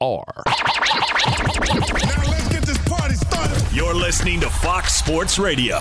FSR. You're listening to Fox Sports Radio.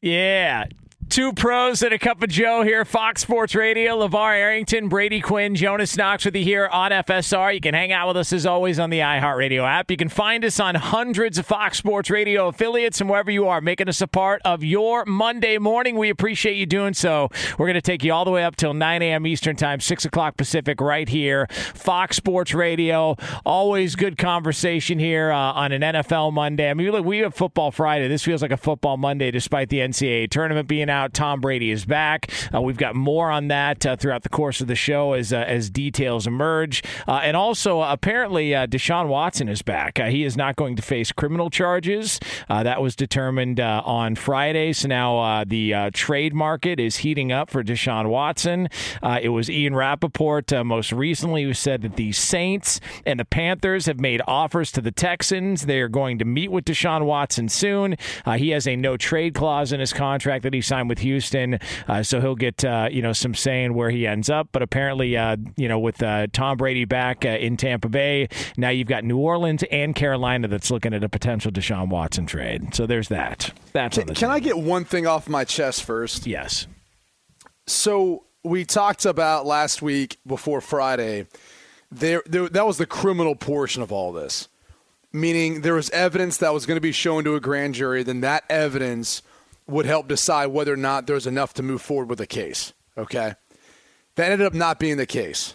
Yeah. Two pros and a cup of Joe here, Fox Sports Radio. LaVar Arrington, Brady Quinn, Jonas Knox with you here on FSR. You can hang out with us as always on the iHeartRadio app. You can find us on hundreds of Fox Sports Radio affiliates and wherever you are, making us a part of your Monday morning. We appreciate you doing so. We're going to take you all the way up till 9 a.m. Eastern Time, 6 o'clock Pacific, right here. Fox Sports Radio. Always good conversation here uh, on an NFL Monday. I mean, look, we have Football Friday. This feels like a Football Monday despite the NCAA tournament being out out. Tom Brady is back. Uh, we've got more on that uh, throughout the course of the show as uh, as details emerge. Uh, and also, apparently, uh, Deshaun Watson is back. he is not going to face criminal charges. that was determined on Friday. So now the trade market is heating up for Deshaun Watson. it was Ian Rapoport most recently who said that the Saints and the Panthers have made offers to the Texans. They are going to meet with Deshaun Watson soon. he has a no trade clause in his contract that he signed with Houston, uh, so he'll get uh, you know some saying where he ends up. But apparently, uh, you know, with uh, Tom Brady back uh, in Tampa Bay, now you've got New Orleans and Carolina that's looking at a potential Deshaun Watson trade. So there's that. That's can, can I get one thing off my chest first? Yes. So we talked about last week before Friday. There, there, that was the criminal portion of all this meaning there was evidence that was going to be shown to a grand jury, then that evidence would help decide whether or not there's enough to move forward with a case. Okay, that ended up not being the case.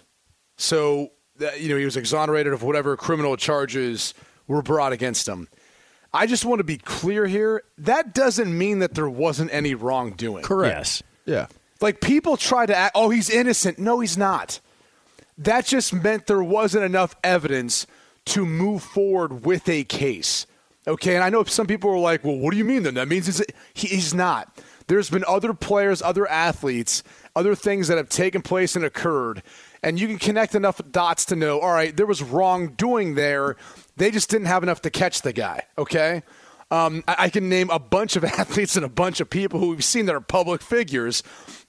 So uh, you know he was exonerated of whatever criminal charges were brought against him. I just want to be clear here. That doesn't mean that there wasn't any wrongdoing. Correct. Yes. Yeah. Like people try to act, oh, he's innocent. No, he's not. That just meant there wasn't enough evidence to move forward with a case. Okay, and I know some people are like, well, what do you mean then? That means he's, he's not. There's been other players, other athletes, other things that have taken place and occurred, and you can connect enough dots to know, all right, there was wrongdoing there. They just didn't have enough to catch the guy, okay? Um, I, I can name a bunch of athletes and a bunch of people who we've seen that are public figures.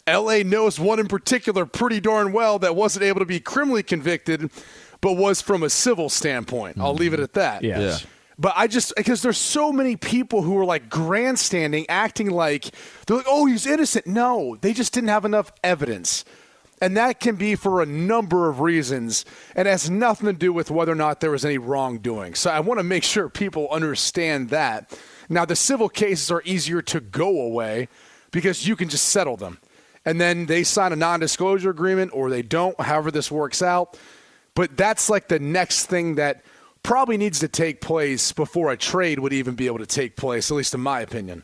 LA knows one in particular pretty darn well that wasn't able to be criminally convicted, but was from a civil standpoint. I'll leave it at that. Yes. Yeah. But I just because there's so many people who are like grandstanding, acting like they're like, "Oh, he's innocent." No, they just didn't have enough evidence, and that can be for a number of reasons, and has nothing to do with whether or not there was any wrongdoing. So I want to make sure people understand that. Now, the civil cases are easier to go away because you can just settle them, and then they sign a non-disclosure agreement or they don't. However, this works out. But that's like the next thing that probably needs to take place before a trade would even be able to take place, at least in my opinion.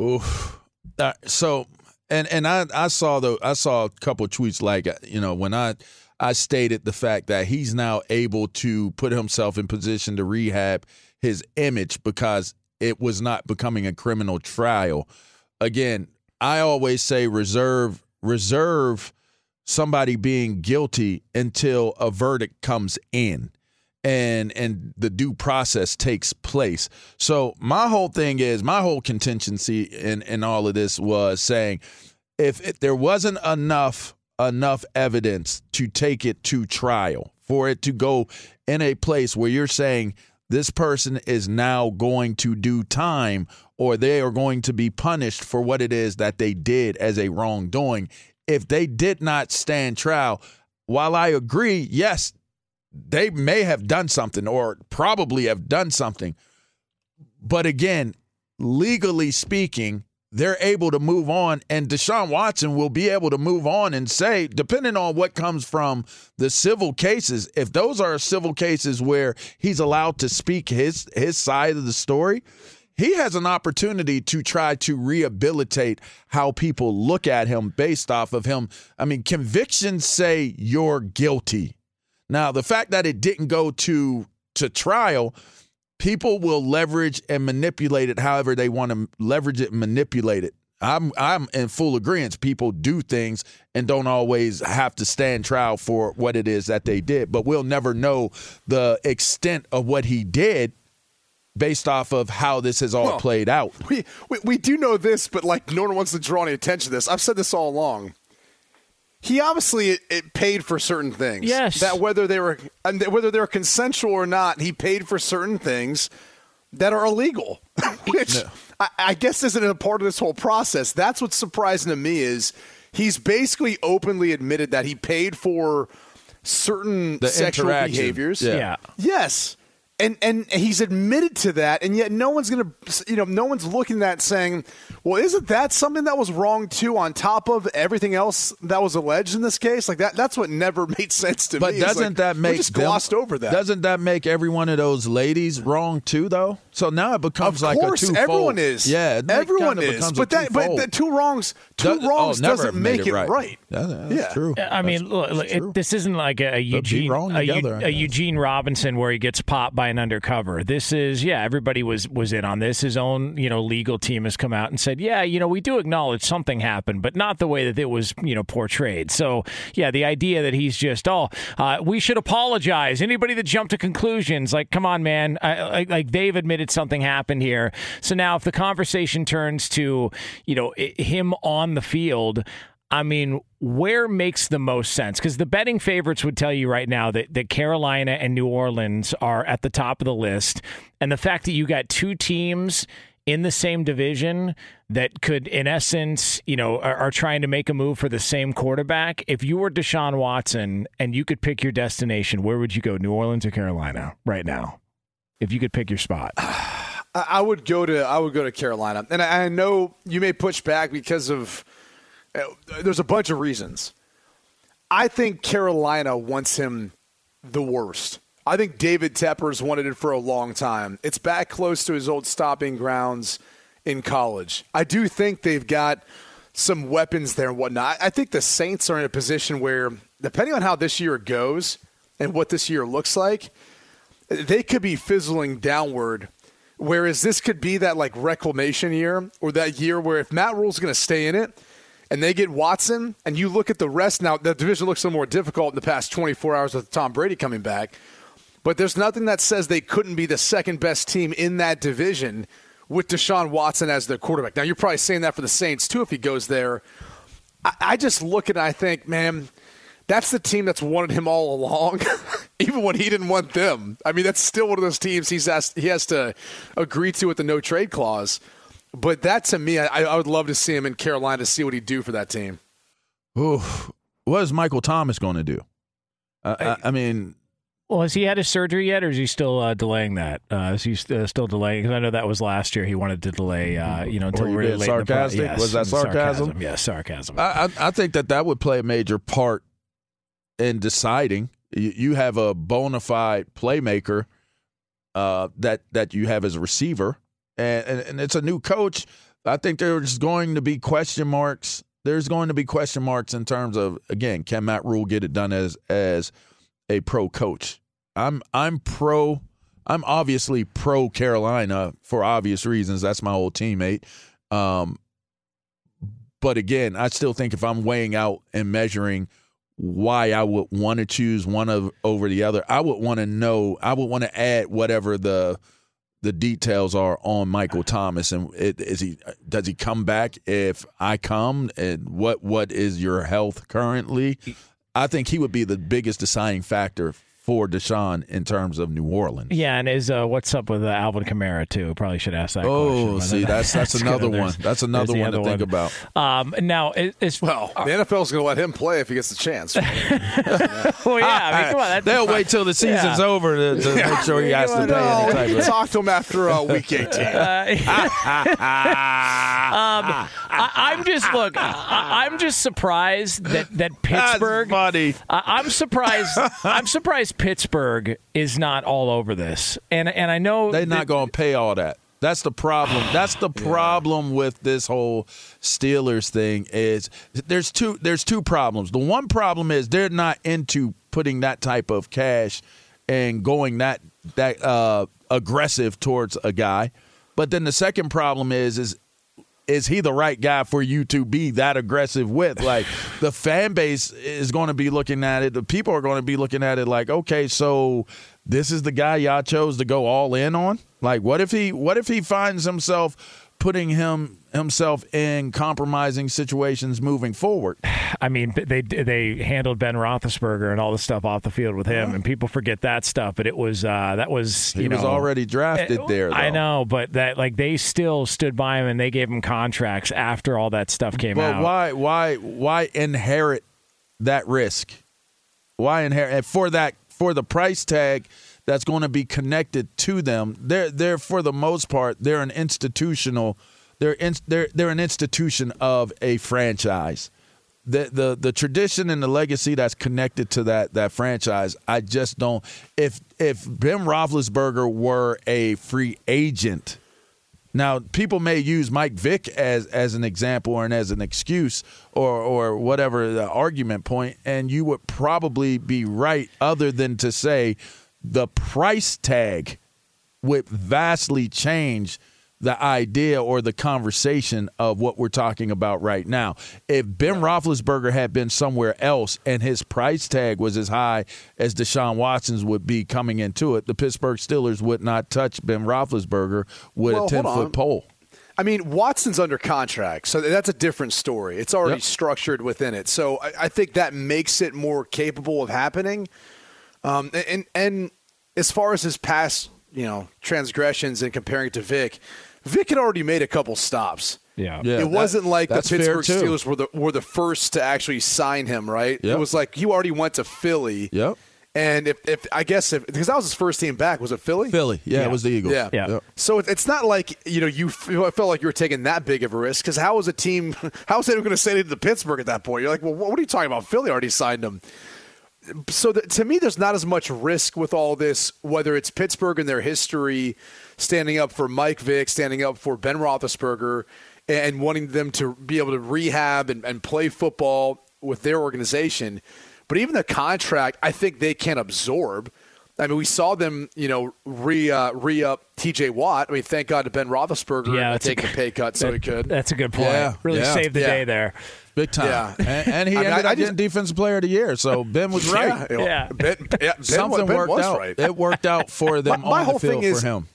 Oof. Uh, so, and and I I saw the I saw a couple tweets like you know when I I stated the fact that he's now able to put himself in position to rehab his image because it was not becoming a criminal trial. Again, I always say reserve reserve somebody being guilty until a verdict comes in and and the due process takes place. So my whole thing is my whole contingency in in all of this was saying if, there wasn't enough enough evidence to take it to trial for it to go in a place where you're saying this person is now going to do time or they are going to be punished for what it is that they did as a wrongdoing if they did not stand trial while I agree, yes, they may have done something or probably have done something. But again, legally speaking, they're able to move on, and Deshaun Watson will be able to move on and say, depending on what comes from the civil cases, if those are civil cases where he's allowed to speak his his side of the story, he has an opportunity to try to rehabilitate how people look at him based off of him. I mean, convictions say you're guilty. Now, the fact that it didn't go to to trial, people will leverage and manipulate it however they want to leverage it and manipulate it. I'm I'm in full agreement. People do things and don't always have to stand trial for what it is that they did, but we'll never know the extent of what he did based off of how this has all well, played out. We, we, we do know this, but like no one wants to draw any attention to this. I've said this all along. He obviously it, it paid for certain things. Yes, that whether they were and whether they're consensual or not, he paid for certain things that are illegal. Which no. I, I guess isn't a part of this whole process. That's what's surprising to me is he's basically openly admitted that he paid for certain the sexual behaviors. Yeah. yeah. Yes and and he's admitted to that, and yet no one's going to, you know, no one's looking at that saying, well, isn't that something that was wrong too? On top of everything else that was alleged in this case, like that, that's what never made sense to but me. But doesn't like, that make just glossed them, over that? Doesn't that make every one of those ladies wrong too, though? So now it becomes of like course, a twofold. everyone is. Yeah, everyone is. But that, but the two wrongs, two Does, wrongs oh, doesn't make it right. right. That, that's yeah. true. I mean, look, look it, this isn't like a, a Eugene, together, a, a Eugene Robinson where he gets popped by an undercover. This is yeah, everybody was was in on this. His own you know legal team has come out and said, yeah, you know, we do acknowledge something happened, but not the way that it was you know portrayed. So yeah, the idea that he's just oh, uh, we should apologize. Anybody that jumped to conclusions, like, come on, man, I, I, like they've admitted something happened here. So now, if the conversation turns to, you know, him on the field, I mean, where makes the most sense? Because the betting favorites would tell you right now that, that Carolina and New Orleans are at the top of the list. And the fact that you got two teams in the same division that could, in essence, you know, are, are, trying to make a move for the same quarterback. If you were Deshaun Watson and you could pick your destination, where would you go, New Orleans or Carolina, right now? If you could pick your spot. I would go to I would go to Carolina, and I know you may push back because of uh, there's a bunch of reasons. I think Carolina wants him the worst. I think David Tepper's wanted it for a long time. It's back close to his old stopping grounds in college. I do think they've got some weapons there and whatnot. I think the Saints are in a position where, depending on how this year goes and what this year looks like, they could be fizzling downward Whereas this could be that like reclamation year or that year where if Matt Rhule's going to stay in it and they get Watson and you look at the rest now, the division looks a little more difficult in the past 24 hours with Tom Brady coming back. But there's nothing that says they couldn't be the second best team in that division with Deshaun Watson as their quarterback. Now, you're probably saying that for the Saints too if he goes there. I, I just look it, I think, man, that's the team that's wanted him all along, even when he didn't want them. I mean, that's still one of those teams he's asked, he has to agree to with the no trade clause. But that to me, I, I would love to see him in Carolina to see what he'd do for that team. Ooh, what is Michael Thomas going to do? Uh, I, I, mean, well, has he had his surgery yet, or is he still uh, delaying that? Uh, is he uh, still delaying? Because I know that was last year. He wanted to delay, uh, you know, until really late. Sarcastic? Yes, was that sarcasm? sarcasm? Yes, sarcasm. I, I, I think that that would play a major part in deciding. You have a bona fide playmaker uh, that that you have as a receiver, and, and, and it's a new coach. I think there's going to be question marks. There's going to be question marks in terms of again, can Matt Rhule get it done as as a pro coach? I'm I'm pro. I'm obviously pro Carolina for obvious reasons. That's my old teammate. Um, but again, I still think if I'm weighing out and measuring why I would want to choose one of over the other. I would want to know. I would want to add whatever the the details are on Michael Thomas and it, is he does he come back if I come and what what is your health currently? I think he would be the biggest deciding factor for Deshaun in terms of New Orleans. Yeah, and is uh, what's up with uh, Alvin Kamara too? Probably should ask that. Oh, see, that's that's, that's another one. That's another one to think about. Um, now, it's well, uh, the NFL's going to let him play if he gets the chance. well, yeah, I mean, come on, they'll wait till the season's yeah. over to, to yeah. make sure he has to pay. No, any type of... talk to him after uh, week eighteen. um, I, am just look. I, am just surprised that that Pittsburgh. That's funny. I, I'm surprised. I'm surprised Pittsburgh is not all over this, and and I know they're not going to pay all that. That's the problem. That's the problem with this whole Steelers thing is there's two there's two problems. The one problem is they're not into putting that type of cash and going that that uh, aggressive towards a guy. But then the second problem is is is he the right guy for you to be that aggressive with? Like the fan base is going to be looking at it. The people are going to be looking at it like, okay, so this is the guy y'all chose to go all in on. Like, what if he what if he finds himself putting him himself in compromising situations moving forward. I mean, they they handled Ben Roethlisberger and all the stuff off the field with him, and people forget that stuff. But it was uh, that was he you was already drafted eh, there. Though. I know, but that like they still stood by him and they gave him contracts after all that stuff came but out. why why why inherit that risk? Why inherit for that for the price tag? That's going to be connected to them. They're they're for the most part they're an institutional they're in, they're they're an institution of a franchise. The the the tradition and the legacy that's connected to that that franchise. I just don't. If if Ben Roethlisberger were a free agent, now people may use Mike Vick as as an example and as an excuse or or whatever the argument point, and you would probably be right. Other than to say the price tag would vastly change the idea or the conversation of what we're talking about right now. If Ben Roethlisberger had been somewhere else and his price tag was as high as Deshaun Watson's would be coming into it, the Pittsburgh Steelers would not touch Ben Roethlisberger with Well, a 10 foot pole. I mean, Watson's under contract, so that's a different story. It's already Yep. structured within it, so I, I think that makes it more capable of happening. Um, and and as far as his past, you know, transgressions and comparing it to Vick, Vick had already made a couple stops. yeah. Yeah. it wasn't like the Pittsburgh. Steelers were the were the first to actually sign him, right? Yep. It was like you already went to Philly. Yep. And if, if I guess if because that was his first team back, was it Philly? Philly. Yeah, Yeah. it was the Eagles. Yeah. Yeah. So it- it's not like you know you f- felt like you were taking that big of a risk because how was a team? How was anyone going to say it to Pittsburgh at that point? You're like, well, what are you talking about? Philly already signed him. So th- to me, there's not as much risk with all this, whether it's Pittsburgh and their history, standing up for Mike Vick, standing up for Ben Roethlisberger, and wanting them to be able to rehab and, and play football with their organization. But even the contract, I think they can absorb. I mean, we saw them, you know, re uh, re up T.J. Watt. I mean, thank God to Ben Roethlisberger Yeah, yeah, that's a taking a pay cut so he could. That's a good point. Yeah, really yeah, saved the yeah. day there. Big time. Yeah. And, and he I ended I- I up getting just- Defensive Player of the Year. So Ben was right. Yeah, Yeah. Ben, yeah, ben, Something ben worked was out. right. It worked out for them My- my on whole the field thing is- for him.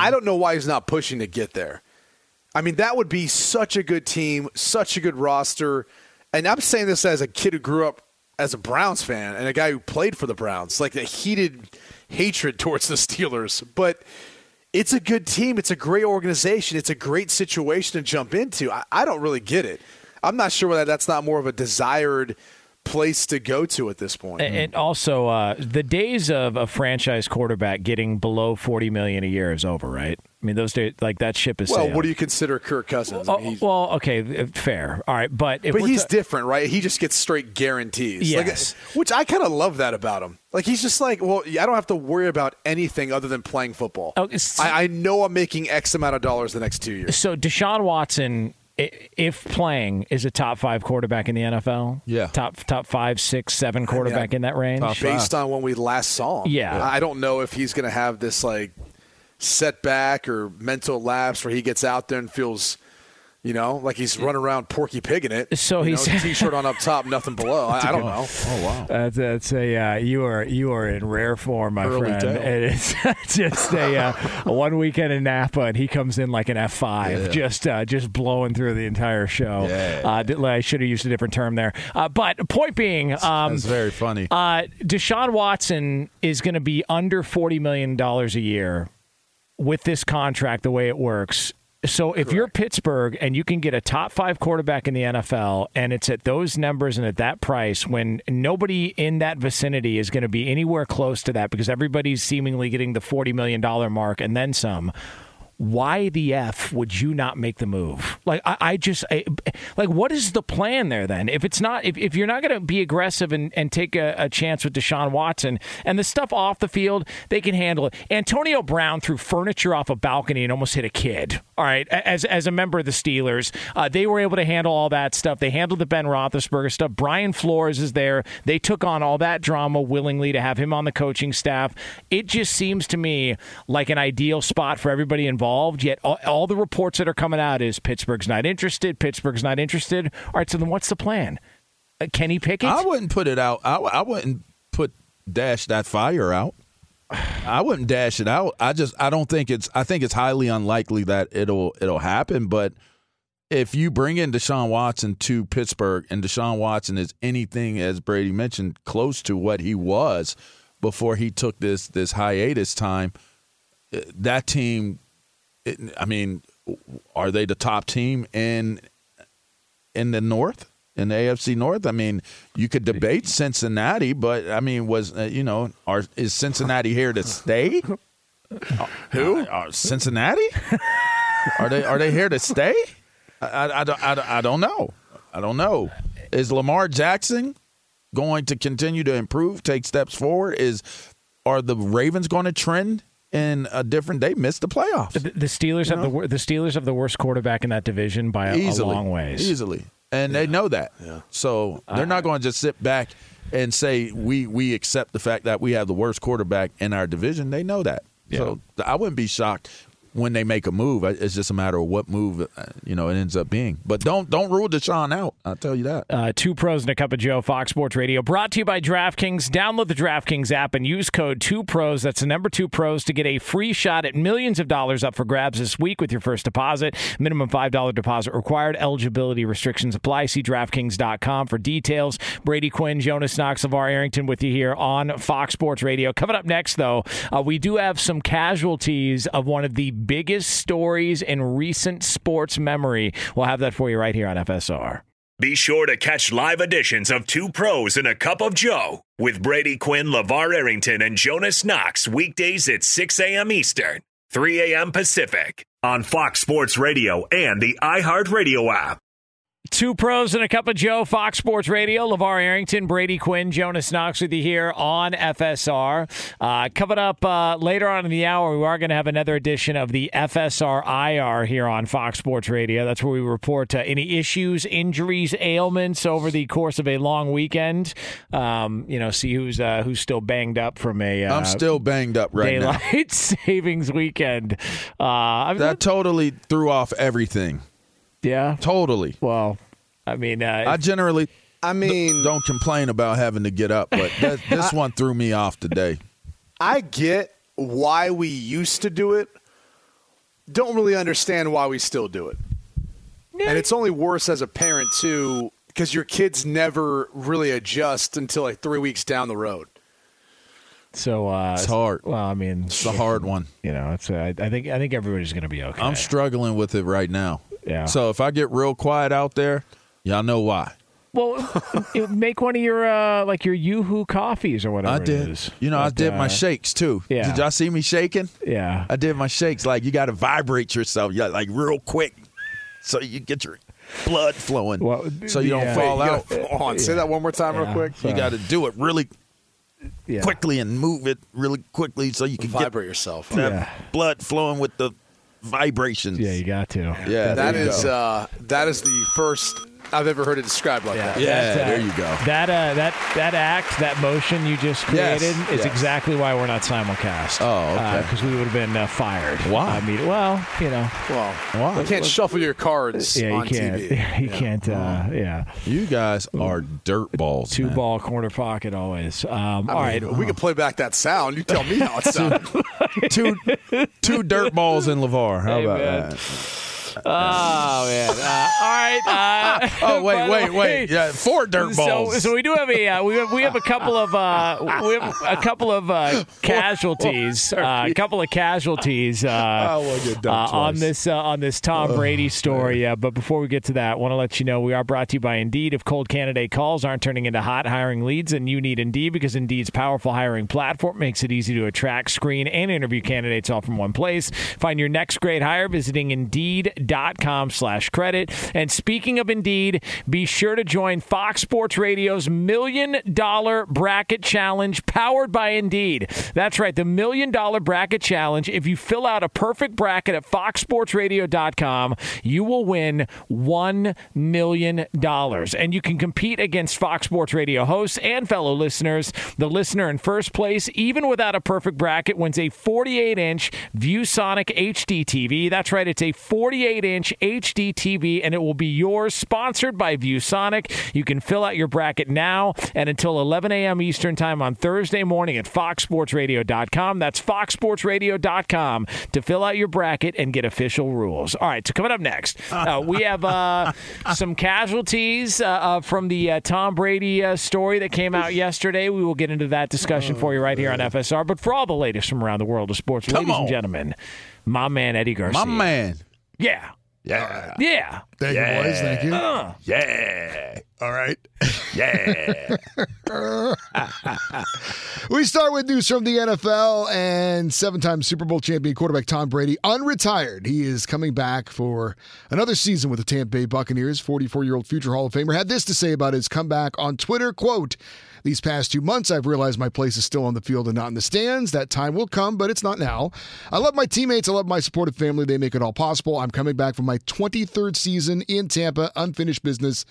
I don't know why he's not pushing to get there. I mean, that would be such a good team, such a good roster. And I'm saying this as a kid who grew up as a Browns fan and a guy who played for the Browns, like a heated hatred towards the Steelers. But it's a good team. It's a great organization. It's a great situation to jump into. I, I don't really get it. I'm not sure whether that's not more of a desired place to go to at this point. And and also, uh, the days of a franchise quarterback getting below forty million a year is over, right? I mean, those days, like that ship is. well, sailed. what do you consider Kirk Cousins? I Oh, mean, well, okay, uh, fair. All right, but if But he's ta- different, right? He just gets straight guarantees. Like, which I kind of love that about him. Like he's just like, well, I don't have to worry about anything other than playing football. Oh, I, I know I'm making X amount of dollars the next two years. so Deshaun Watson, i- if playing, is a top five quarterback in the NFL. Yeah. top top five, six, seven quarterback in that range. Top five. Based on when we last saw him. Yeah. I don't know if he's going to have this like setback or mental lapse where he gets out there and feels, you know, like he's running around Porky Pig in it. So he's- know, t-shirt on up top, nothing below. I, I don't know. Oh wow. That's, that's a uh, you are you are in rare form, my Early friend. And it's just a, uh, a one weekend in Napa, and he comes in like an F five, Yeah. just uh, just blowing through the entire show. Yeah. Uh, I should have used a different term there. Uh, but point being, um, That's very funny. uh, Deshaun Watson is going to be under forty million dollars a year with this contract the way it works. So if you're Pittsburgh and you can get a top five quarterback in the NFL and it's at those numbers and at that price when nobody in that vicinity is going to be anywhere close to that because everybody's seemingly getting the $40 million mark and then some. Why the f would you not make the move? Like I, I just I, like what is the plan there then? If it's not if, if you're not going to be aggressive and, and take a, a chance with Deshaun Watson and the stuff off the field, they can handle it. Antonio Brown threw furniture off a balcony and almost hit a kid. All right, as as a member of the Steelers, uh, they were able to handle all that stuff. They handled the Ben Roethlisberger stuff. Brian Flores is there. They took on all that drama willingly to have him on the coaching staff. It just seems to me like an ideal spot for everybody involved. Yet all, all the reports that are coming out is Pittsburgh's not interested. Pittsburgh's not interested. All right, so then what's the plan? Uh, Kenny Pickett? I wouldn't put it out. I, I wouldn't put dash that fire out. I wouldn't dash it out. I just I don't think it's I think it's highly unlikely that it'll it'll happen. But if you bring in Deshaun Watson to Pittsburgh and Deshaun Watson is anything as Brady mentioned close to what he was before he took this this hiatus time, eh, that team. It, I mean, are they the top team in in the North? in the AFC North. I mean, you could debate Cincinnati, but I mean, was uh, you know, are is Cincinnati here to stay? Who? Uh, uh, Cincinnati? are they are they here to stay? I, I, I, don't, I, I don't know. I don't know. Is Lamar Jackson going to continue to improve, take steps forward? Is are the Ravens going to trend in a different? They missed the playoffs. The, the Steelers have the the Steelers have the worst quarterback in that division by a, easily, a long ways. Easily, and they know that. Yeah. So they're not going to just sit back and say we we accept the fact that we have the worst quarterback in our division. They know that. Yeah. So I wouldn't be shocked when they make a move. It's just a matter of what move uh, you know it ends up being. But don't don't rule Deshaun out. I'll tell you that. Uh, two pros and a cup of Joe, Fox Sports Radio, brought to you by DraftKings. Download the DraftKings app and use code two pros. That's the number two pros to get a free shot at millions of dollars up for grabs this week with your first deposit. Minimum five dollar deposit required. Eligibility restrictions apply. See DraftKings.com for details. Brady Quinn, Jonas Knox, LaVar Arrington with you here on Fox Sports Radio. Coming up next, though, uh, we do have some casualties of one of the biggest stories in recent sports memory. We'll have that for you right here on FSR. Be sure to catch live editions of Two Pros and a Cup of Joe with Brady Quinn, LaVar Arrington, and Jonas Knox weekdays at 6 a.m. Eastern, 3 a.m. Pacific on Fox Sports Radio and the iHeartRadio app. Two pros and a cup of Joe, Fox Sports Radio. LaVar Arrington, Brady Quinn, Jonas Knox with you here on FSR. Uh, coming up uh, later on in the hour, we are going to have another edition of the FSR IR here on Fox Sports Radio. That's where we report uh, any issues, injuries, ailments over the course of a long weekend. Um, you know, see who's uh, who's still banged up from a. I'm still banged up right now. daylight savings weekend. Uh, That totally threw off everything. Yeah. Totally. Well, I mean, uh, I generally I mean, don't complain about having to get up, but that, this one threw me off today. I get why we used to do it. Don't really understand why we still do it. And it's only worse as a parent too, because your kids never really adjust until like three weeks down the road. So uh, It's hard. Well, I mean, It's a hard one. you know, it's. Uh, I think I think everybody's going to be okay. I'm struggling with it right now. Yeah. So if I get real quiet out there, y'all know why. well, it- make one of your uh, like your YooHoo coffees or whatever. I did. is. You know, I But, did my uh, shakes too. yeah. Did y'all see me shaking? Yeah. I did my shakes. Like you got to vibrate yourself, yeah, like real quick, so you get your blood flowing, Well, so you yeah. don't fall You out. gotta- hold on, say that one more time, Yeah. real quick. You got to do it really yeah. quickly and move it really quickly, so you can Vibrate yourself. get that Yeah. blood flowing with the vibrations. Yeah, you got to. Yeah, That is uh, that is the first I've ever heard it described like that. Yeah, That's, uh, there you go. That uh, that that act, that motion you just created Yes, is yes. exactly why we're not simulcast. Oh, okay. Because we would have been uh, fired. Why? I mean, well, you know, Well, Why? you can't shuffle your cards yeah, you on can't. TV. You can't. Uh, yeah, You guys are dirt balls. two man. ball corner pocket always. Um, all mean, right. we can play back that sound. You tell me how it sounded. two two dirt balls in LaVar. How Hey, about man. that? Oh man! Uh, all right. Uh, Oh wait, wait, way, wait. Yeah, four dirt balls. so we do have a uh, we have we have a couple of uh, we have a couple of uh, casualties, uh, a couple of casualties I wanna get done on this uh, on this Tom Brady story. But before we get to that, I want to let you know we are brought to you by Indeed. If cold candidate calls aren't turning into hot hiring leads, and you need Indeed because Indeed's powerful hiring platform makes it easy to attract, screen, and interview candidates all from one place. Find your next great hire visiting Indeed.com slash credit. And speaking of Indeed, be sure to join Fox Sports Radio's Million Dollar Bracket Challenge powered by Indeed. That's right, the Million Dollar Bracket Challenge. If you fill out a perfect bracket at foxsportsradio.com, you will win $1 million. And you can compete against Fox Sports Radio hosts and fellow listeners. The listener in first place, even without a perfect bracket, wins a 48 inch ViewSonic HD TV. That's right, it's a 48 inch HD TV, and it will be yours, sponsored by ViewSonic. You can fill out your bracket now and until 11 a.m. Eastern Time on Thursday morning at foxsportsradio.com. That's foxsportsradio.com to fill out your bracket and get official rules. All right, so coming up next, uh, we have uh, some casualties uh, uh, from the uh, Tom Brady uh, story that came out yesterday. We will get into that discussion for you right here on FSR. But for all the latest from around the world of sports, Come ladies and gentlemen, my man Eddie Garcia. My man. Yeah. Yeah. Yeah. Thank you, boys. Thank you. Uh-huh. Yeah. All right. Yeah. We start with news from the NFL and seven time Super Bowl champion quarterback Tom Brady, unretired. He is coming back for another season with the Tampa Bay Buccaneers. 44 year old future Hall of Famer had this to say about his comeback on Twitter quote, these past two months, I've realized my place is still on the field and not in the stands. That time will come, but it's not now. I love my teammates. I love my supportive family. They make it all possible. I'm coming back for my 23rd season in Tampa, unfinished business.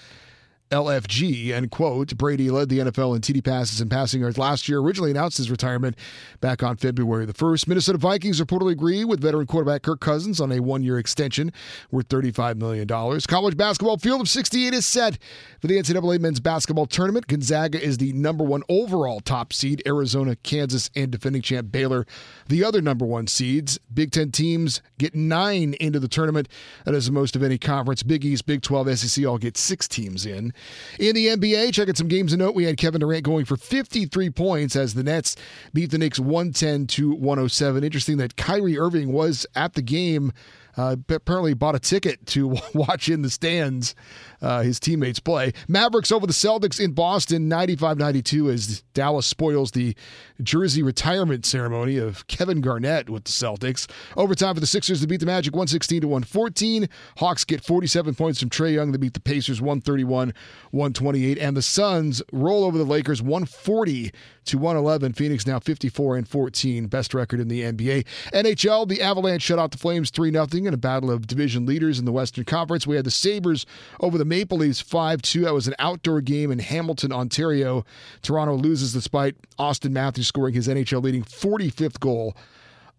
LFG, end quote. Brady led the NFL in TD passes and passing yards last year, originally announced his retirement back on February the 1st. Minnesota Vikings reportedly agree with veteran quarterback Kirk Cousins on a one year extension worth $35 million. College basketball field of 68 is set for the NCAA men's basketball tournament. Gonzaga is the number one overall top seed, Arizona, Kansas, and defending champ Baylor, the other number one seeds. Big Ten teams get nine into the tournament. That is the most of any conference. Big East, Big 12, SEC all get six teams in. In the NBA, checking some games to note, we had Kevin Durant going for 53 points as the Nets beat the Knicks 110 to 107. Interesting that Kyrie Irving was at the game. Uh, apparently bought a ticket to watch in the stands uh, his teammates play. Mavericks over the Celtics in Boston 95-92 as Dallas spoils the jersey retirement ceremony of Kevin Garnett with the Celtics. Overtime for the Sixers to beat the Magic 116 to 114. Hawks get 47 points from Trae Young to beat the Pacers 131-128 and the Suns roll over the Lakers 140 to 111. Phoenix now 54 and 14, best record in the NBA. NHL, the Avalanche shut out the Flames 3 0 in a battle of division leaders in the Western Conference. We had the Sabres over the Maple Leafs 5 2. That was an outdoor game in Hamilton, Ontario. Toronto loses despite Auston Matthews scoring his NHL leading 45th goal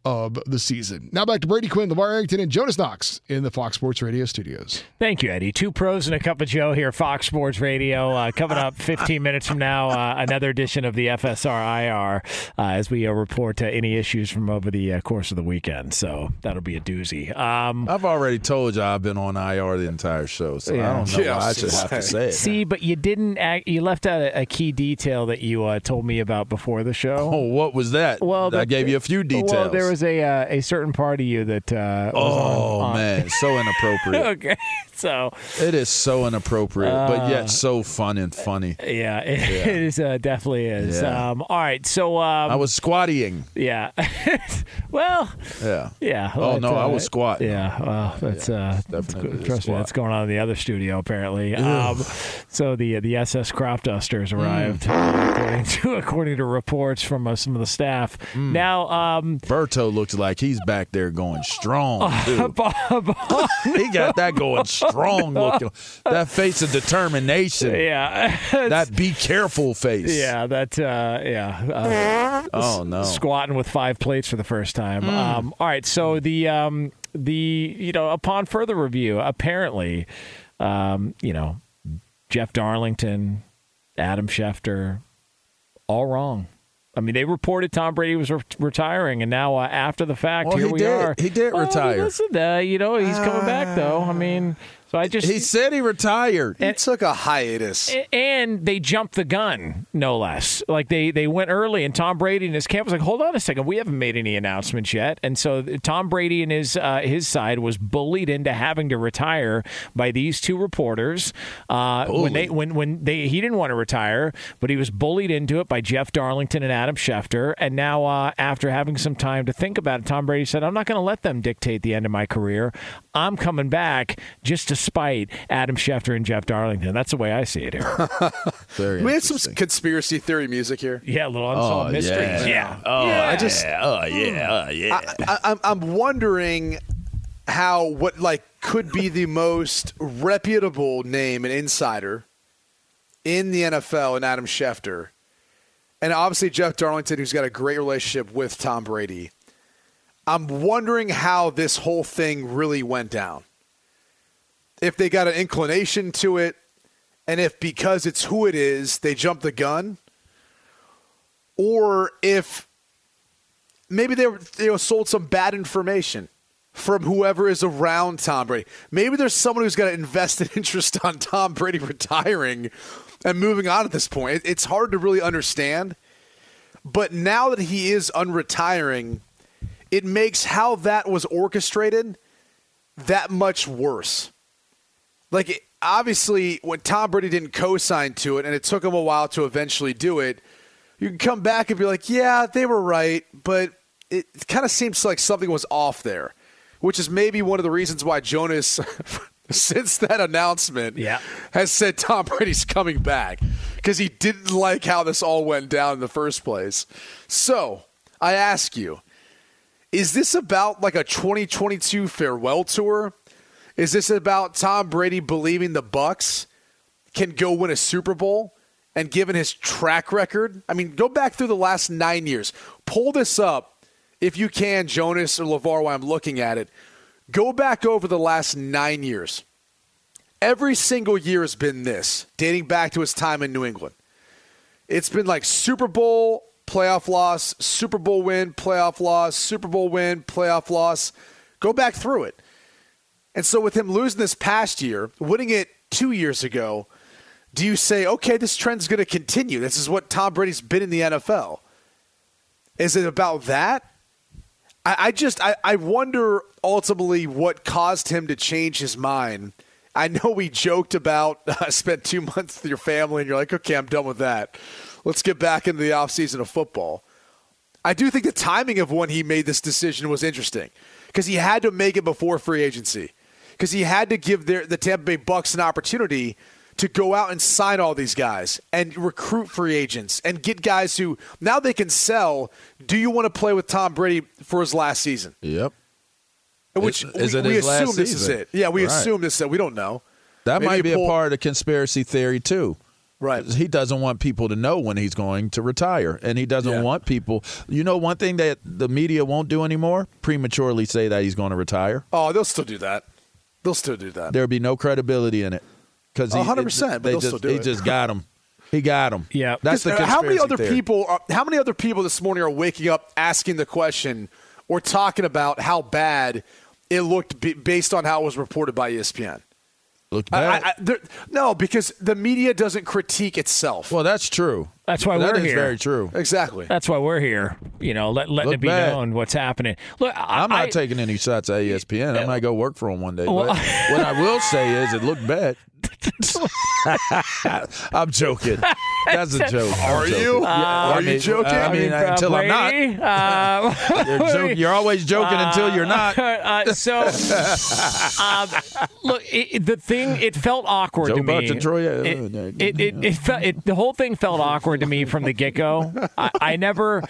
of the season. Now back to Brady Quinn, LaVar Arrington, and Jonas Knox in the Fox Sports Radio studios. Thank you, Eddie. Two pros and a cup of Joe here, at Fox Sports Radio. Uh, coming up 15 minutes from now, uh, another edition of the FSR IR uh, as we uh, report uh, any issues from over the uh, course of the weekend. So that'll be a doozy. Um, I've already told you I've been on IR the entire show, so Yeah. I don't know Yeah, why I should have to say it. see, but you didn't. Act, you left out a, a key detail that you uh, told me about before the show. Oh, what was that? Well, I the- gave you a few details. Well, there was a uh, a certain part of you that uh, was oh on, on- man, so inappropriate. okay, so It is so inappropriate, but Uh, yet so fun and funny. yeah, it, it is uh, definitely is. Yeah. Um, all right, so um, I was squatting. yeah, well, Yeah. yeah. Oh, but, no, I uh, was squatting. Yeah, well, that's uh, that's- trust me, that's going on in the other studio apparently. Um, so the the SS crop dusters Mm. arrived according to according to reports from uh, some of the staff. Mm. Now, um, Berto looks like he's back there going strong. Too. He got that going strong looking. That face of determination. yeah, That be careful face. yeah, that uh, yeah. Uh, Oh no. squatting with five plates for the first time. Um, all right, so the um, the you know upon further review, apparently, um, you know, Jeff Darlington, Adam Schefter, all wrong. I mean, they reported Tom Brady was re- retiring, and now uh, after the fact, Well, here he we did. are. He did Well, retire. Listen, uh, you know, he's coming back though. I mean, so I just He said he retired. He took a hiatus. and they jumped the gun, no less. Like they they went early, and Tom Brady and his camp was like, "Hold on a second, we haven't made any announcements yet." And so Tom Brady and his uh, his side was bullied into having to retire by these two reporters. Uh, when they when when they he didn't want to retire, but he was bullied into it by Jeff Darlington and Adam Schefter. And now uh, after having some time to think about it, Tom Brady said, "I'm not going to let them dictate the end of my career. I'm coming back just to spite Adam Schefter and Jeff Darlington." That's the way I see it here. Very we had some conspiracy theory music here. Yeah, a little unsolved Oh, mysteries. yeah. Yeah. Oh, oh yeah. I just. Oh yeah. Oh yeah. I, I'm, I'm wondering how what like could be the most reputable name and insider in the NFL and Adam Schefter, and obviously Jeff Darlington, who's got a great relationship with Tom Brady. I'm wondering how this whole thing really went down. If they got an inclination to it, and if because it's who it is, they jump the gun, or if maybe they were sold some bad information from whoever is around Tom Brady. Maybe there's someone who's got an invested interest on Tom Brady retiring and moving on at this point. It- It's hard to really understand. But now that he is unretiring, it makes how that was orchestrated that much worse. Like it, obviously when Tom Brady didn't co-sign to it and it took him a while to eventually do it, you can come back and be like, "Yeah, they were right," but it kind of seems like something was off there, which is maybe one of the reasons why Jonas since that announcement Yeah. has said Tom Brady's coming back because he didn't like how this all went down in the first place. So, I ask you, is this about like a 2022 farewell tour? Is this about Tom Brady believing the Bucs can go win a Super Bowl? And given his track record, I mean, go back through the last nine years. Pull this up if you can, Jonas or LaVar, while I'm looking at it. Go back over the last nine years. Every single year has been this, dating back to his time in New England. It's been like Super Bowl, playoff loss, Super Bowl win, playoff loss, Super Bowl win, playoff loss. Go back through it. And so, with him losing this past year, winning it two years ago, do you say, okay, this trend's going to continue? This is what Tom Brady's been in the NFL. Is it about that? I, I just, I, I wonder ultimately what caused him to change his mind. I know we joked about uh, spent two months with your family, and you're like, okay, I'm done with that. Let's get back into the offseason of football. I do think the timing of when he made this decision was interesting because he had to make it before free agency because he had to give their, the Tampa Bay Bucs an opportunity to go out and sign all these guys and recruit free agents and get guys who now they can sell. Do you want to play with Tom Brady for his last season? Yep. Which Is- is we, it we assume this is it. Yeah, we Right. assume this is it. We don't know. That Maybe might be pull- a part of the conspiracy theory too. Right. He doesn't want people to know when he's going to retire, and he doesn't Yeah. want people. You know, one thing that the media won't do anymore: prematurely say that he's going to retire. Oh, they'll still do that. They'll still do that. There'll be no credibility in it because 100%, they just still do he it. just got him. He got him. Yeah. that's the how many other theory. people? Are, how many other people this morning are waking up asking the question or talking about how bad it looked b- based on how it was reported by ESPN? Look I, bad? I, I, there, no, because the media doesn't critique itself. well, that's true. That's why That we're is here. very true. exactly. That's why we're here. You know, let, letting Look it be bad. known what's happening. Look, I, I'm not I- taking any shots at ESPN. I might go work for them one day. Well, but what I will say is, it looked bad. I'm joking. That's a joke. Are joking. you? Yeah, Are you joking? I mean, uh, until I'm not. Uh, You're, joke- you're always joking until you're not. uh, so, um, look, it, the thing it felt awkward Joe to me. Troy, uh, it, uh, it, it, it, felt, it, the whole thing felt awkward to me from the get go. I, I never,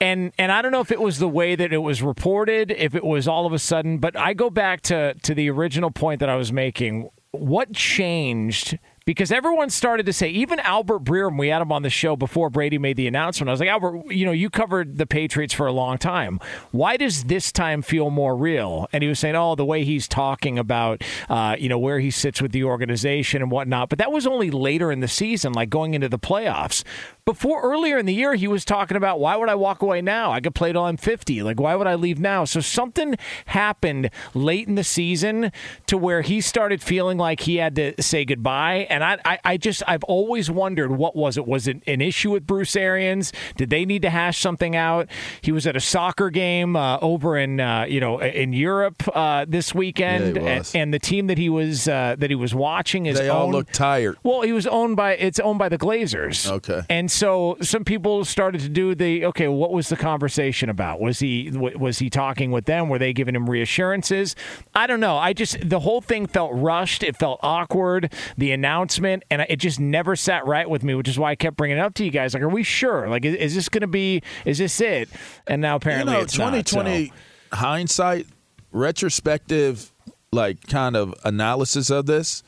and and I don't know if it was the way that it was reported, if it was all of a sudden, but I go back to to the original point that I was making. What changed? Because everyone started to say, even Albert Breer, we had him on the show before Brady made the announcement, I was like, Albert, you know, you covered the Patriots for a long time. Why does this time feel more real? And he was saying, oh, the way he's talking about, uh, you know, where he sits with the organization and whatnot. But that was only later in the season, like going into the playoffs. Before earlier in the year, he was talking about why would I walk away now? I could play till I'm 50. Like, why would I leave now? So something happened late in the season to where he started feeling like he had to say goodbye. And I, I, I just, I've always wondered what was it? Was it an issue with Bruce Arians? Did they need to hash something out? He was at a soccer game uh, over in, uh, you know, in Europe uh, this weekend, Yeah, and, and the team that he was uh, that he was watching is They all owned- look tired. well, he was owned by it's owned by the Glazers. Okay. And so some people started to do the okay. What was the conversation about? Was he w- was he talking with them? Were they giving him reassurances? I don't know. I just the whole thing felt rushed. It felt awkward. The announcement and it just never sat right with me, which is why I kept bringing it up to you guys. Like, are we sure? Like, is, is this going to be? Is this it? And now apparently you know, it's not, so. 2020 hindsight, retrospective, like kind of analysis of this.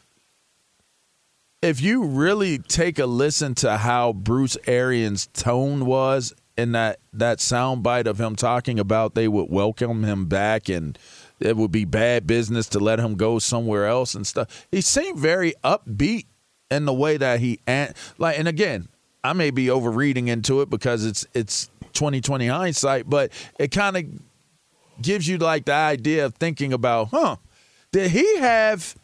If you really take a listen to how Bruce Arians' tone was in that that soundbite of him talking about they would welcome him back and it would be bad business to let him go somewhere else and stuff. He seemed very upbeat in the way that he an- like and again, I may be overreading into it because it's it's 2020 hindsight, but it kind of gives you like the idea of thinking about, huh? Did he have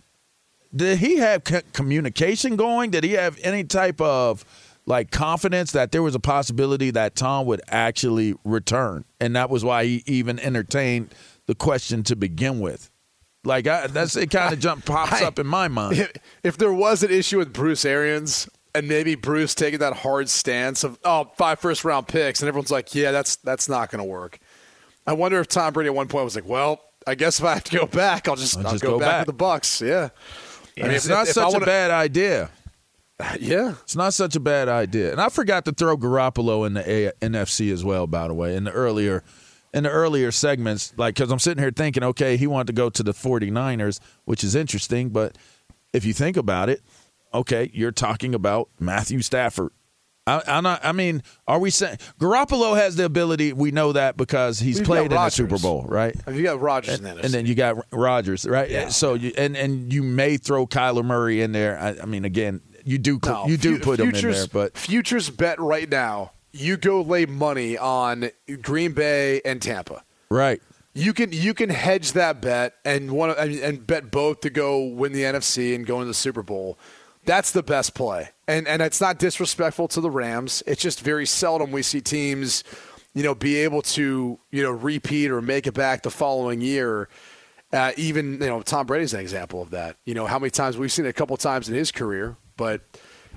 did he have c- communication going? Did he have any type of like confidence that there was a possibility that Tom would actually return, and that was why he even entertained the question to begin with? Like I, that's it, kind of jump pops I- up in my mind. If, if there was an issue with Bruce Arians and maybe Bruce taking that hard stance of oh five first round picks and everyone's like yeah that's that's not going to work. I wonder if Tom Brady at one point was like well I guess if I have to go back I'll just I'll I'll, just go, go back, back. to the Bucs. Yeah. I mean, it's if- not if I such wanna- a bad idea. Yeah. It's not such a bad idea. And I forgot to throw Garoppolo in the a- NFC as well, by the way, in the earlier in the earlier segments, like because I'm sitting here thinking, okay, he wanted to go to the 49ers, which is interesting, but if you think about it, okay, you're talking about Matthew Stafford. I, I'm not, I mean, are we saying Garoppolo has the ability? We know that because he's We've played in the Super Bowl, right? You got Rodgers in that. and then you got Rodgers, right? Yeah. So you and and you may throw Kyler Murray in there. I, I mean, again, you do No, you do fu- put him in there, but futures bet right now. You go lay money on Green Bay and Tampa. right. You can you can hedge that bet and one and, and bet both to go win the NFC and go into the Super Bowl. That's the best play. And and it's not disrespectful to the Rams. It's just very seldom we see teams, you know, be able to, you know, repeat or make it back the following year. Uh, even, you know, Tom Brady's an example of that. You know, how many times we've seen it a couple times in his career, but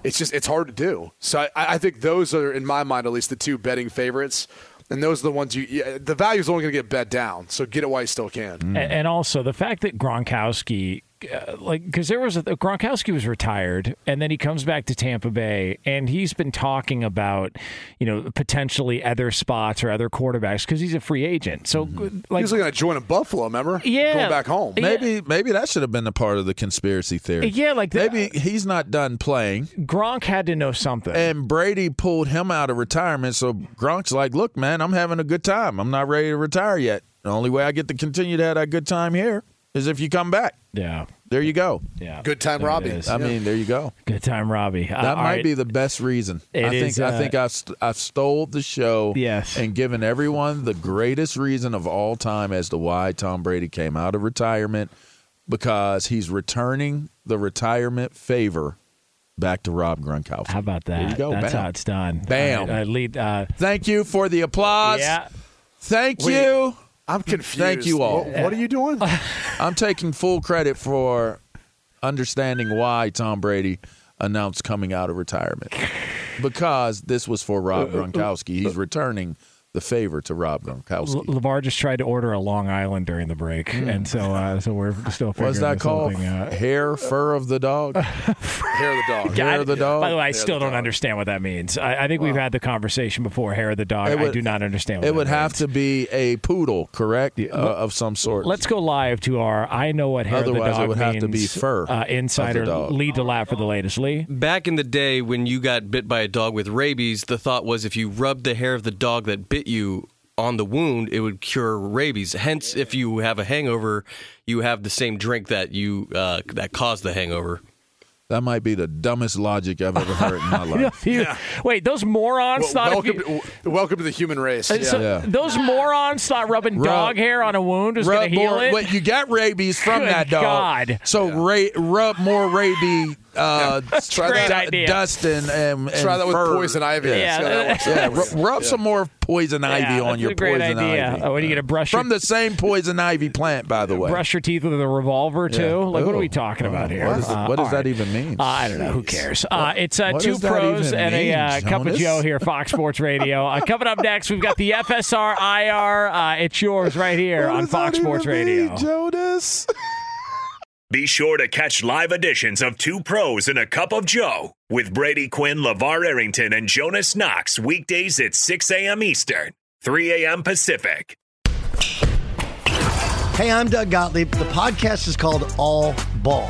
it's just it's hard to do. So I, I think those are, in my mind, at least the two betting favorites. And those are the ones you. Yeah, the value is only going to get bet down, so get it while you still can. And also the fact that Gronkowski, uh, like, because there was a Gronkowski was retired, and then he comes back to Tampa Bay, and he's been talking about, you know, potentially other spots or other quarterbacks because he's a free agent. So, He like, was going to join in Buffalo. Remember? Yeah. going back home. Yeah. Maybe maybe that should have been a part of the conspiracy theory. yeah, like the, Maybe he's not done playing, Gronk had to know something. and Brady pulled him out of retirement. So Gronk's like, "Look, man, I'm having a good time. I'm not ready to retire yet. The only way I get to continue to have a good time here is if you come back. yeah, There you go. yeah. Good time, There Robbie. is. I mean, there you go. Good time, Robbie. Uh, That all might right. be the best reason. It I think is, I uh, think I've st- I've stole the show. Yes. and given everyone the greatest reason of all time as to why Tom Brady came out of retirement because he's returning the retirement favor back to Rob Gronkowski. How about that? There you go. That's Bam. how it's done. Bam. All right, uh, lead. Uh, Thank you for the applause. yeah. Thank Wait. you. I'm confused. Thank you all. What, what are you doing? I'm taking full credit for understanding why Tom Brady announced coming out of retirement because this was for Rob uh, uh, uh, Gronkowski. He's returning the favor to Rob L- Gronkowski. LaVar just tried to order a Long Island during the break, and so uh, so we're still figuring What's that this whole called? thing out. Hair, fur of the dog. Hair of the dog. Yeah, Hair I- of the dog? By the way, I Hair still don't dog. understand what that means. I, I think we've had the conversation before. Hair of the dog. It I do not understand. What It that would have to be a poodle, correct, uh, of some sort. Let's go live to our I know what hair of Otherwise, the it dog would means. have to be fur Uh, of the insider dog. lead to lap for the latest. Lee. Back in the day when you got bit by a dog with rabies, the thought was if you rubbed the hair of the dog that bit you on the wound, it would cure rabies. Hence, if you have a hangover, you have the same drink that you uh, that caused the hangover. That might be the dumbest logic I've ever heard in my life. You- Wait, those morons Well, thought if welcome, you- to, w- welcome to the human race. Uh, Yeah. so Yeah. those morons thought rubbing Rub- dog hair on a wound was going Rub to heal more, it. Well, you got rabies from Good that dog. God. So ra- rub more rabies. Uh, Try Great that. idea. Dust and, and, and Try that with fur. poison ivy. Yeah. See how that works Yeah, rub some more poison ivy on your a great poison idea. ivy. Oh, what are you gonna brush from your- the same poison ivy plant, by the way. Brush your teeth with a revolver too. Yeah. Like, what are we talking about here? What, is, Uh, what does that right. even mean? Uh, I don't know. Who cares? Uh, it's uh, two pros even and a mean, uh, cup of Joe here, Fox Sports Radio. Uh, coming up next, we've got the FSR IR. Uh, it's yours right here What on Fox Sports Radio. mean, Jonas. Be sure to catch live editions of Two Pros and a Cup of Joe with Brady Quinn, LaVar Arrington, and Jonas Knox weekdays at 6 a.m. Eastern, 3 a.m. Pacific. Hey, I'm Doug Gottlieb. The podcast is called All Ball.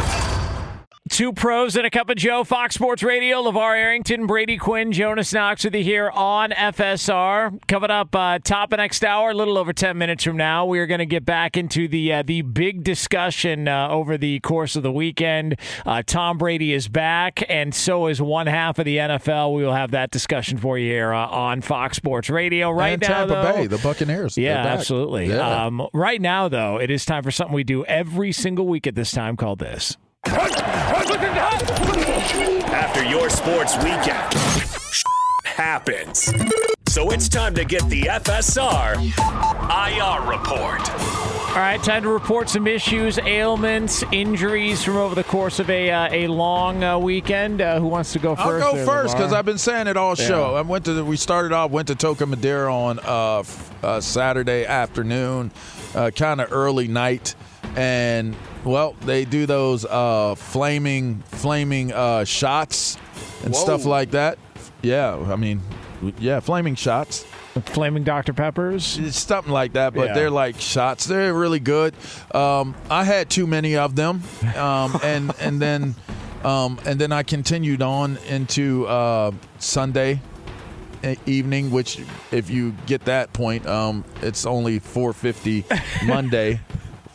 Two pros and a cup of Joe, Fox Sports Radio. LaVar Arrington, Brady Quinn, Jonas Knox with you here on FSR. Coming up uh, top of next hour, a little over 10 minutes from now, we are going to get back into the uh, the big discussion uh, over the course of the weekend. Uh, Tom Brady is back, and so is one half of the NFL. We will have that discussion for you here uh, on Fox Sports Radio. Right and now, Tampa though, Bay, the Buccaneers. yeah, back. absolutely. Yeah. Um, right now, though, it is time for something we do every single week at this time called this. After your sports weekend, happens. So it's time to get the FSR IR report. All right, time to report some issues, ailments, injuries from over the course of a uh, a long uh, weekend. Uh, who wants to go 1st I'll go first because I've been saying it all show. I went to we started off went to Toca Madera on uh, f- uh, Saturday afternoon, uh, kind of early night, and well they do those uh, flaming flaming uh, shots and stuff like that. Yeah, I mean, yeah, flaming shots. Flaming Dr Peppers. It's something like that, but Yeah. they're like shots. They're really good. Um, I had too many of them, um, and and then um, and then I continued on into uh, Sunday e- evening, which if you get that point, um, it's only 4:50 Monday.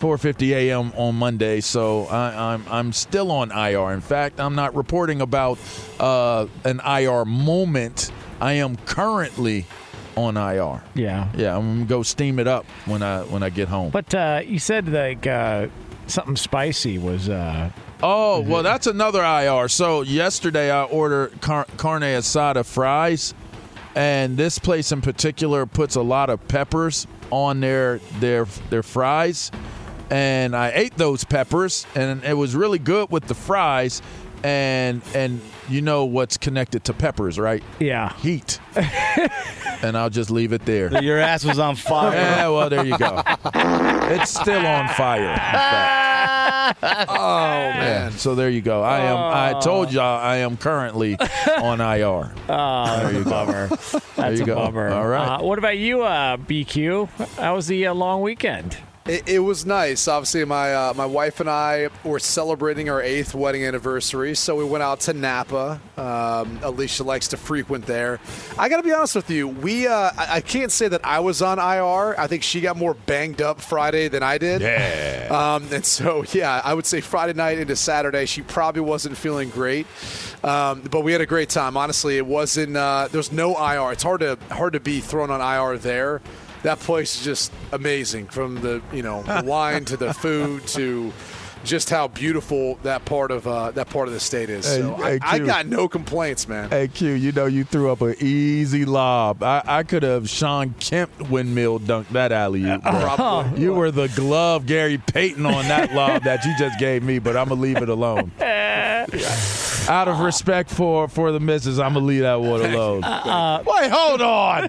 4:50 a.m. on Monday, so I, I'm I'm still on IR. In fact, I'm not reporting about uh, an IR moment. I am currently on IR. Yeah. Yeah, I'm gonna go steam it up when I when I get home. But uh, you said like uh, something spicy was. Uh, oh, well, that's another IR. So yesterday I ordered car- carne asada fries, and this place in particular puts a lot of peppers on their their their fries, and I ate those peppers, and it was really good with the fries, and and you know what's connected to peppers, right? yeah. Heat. and I'll just leave it there. Your ass was on fire. Yeah, well, there you go. It's still on fire. in. Oh man. so there you go. I am. I told y'all I am currently on IR. Oh, there you go. That's you a go. bummer. All right. Uh, what about you, uh, BQ? How was the uh, long weekend? It, it was nice. Obviously, my uh, my wife and I were celebrating our eighth wedding anniversary, so we went out to Napa. Um, Alicia likes to frequent there. I got to be honest with you. We uh, I, I can't say that I was on IR. I think she got more banged up Friday than I did. Yeah. Um, and so, yeah, I would say Friday night into Saturday, she probably wasn't feeling great. Um, but we had a great time. Honestly, it wasn't. Uh, there's no IR. It's hard to hard to be thrown on IR there. That place is just amazing, from the you know the wine to the food to just how beautiful that part of uh, that part of the state is. Hey, so hey, I, I Q. got no complaints, man. Hey Q, you know you threw up an easy lob. I, I could have Shawn Kemp windmill dunked that alley oop. bro. You were the glove Gary Payton on that lob that you just gave me, but I'm gonna leave it alone. Out of respect for for the misses, I'm gonna leave that one alone. Wait, hold on.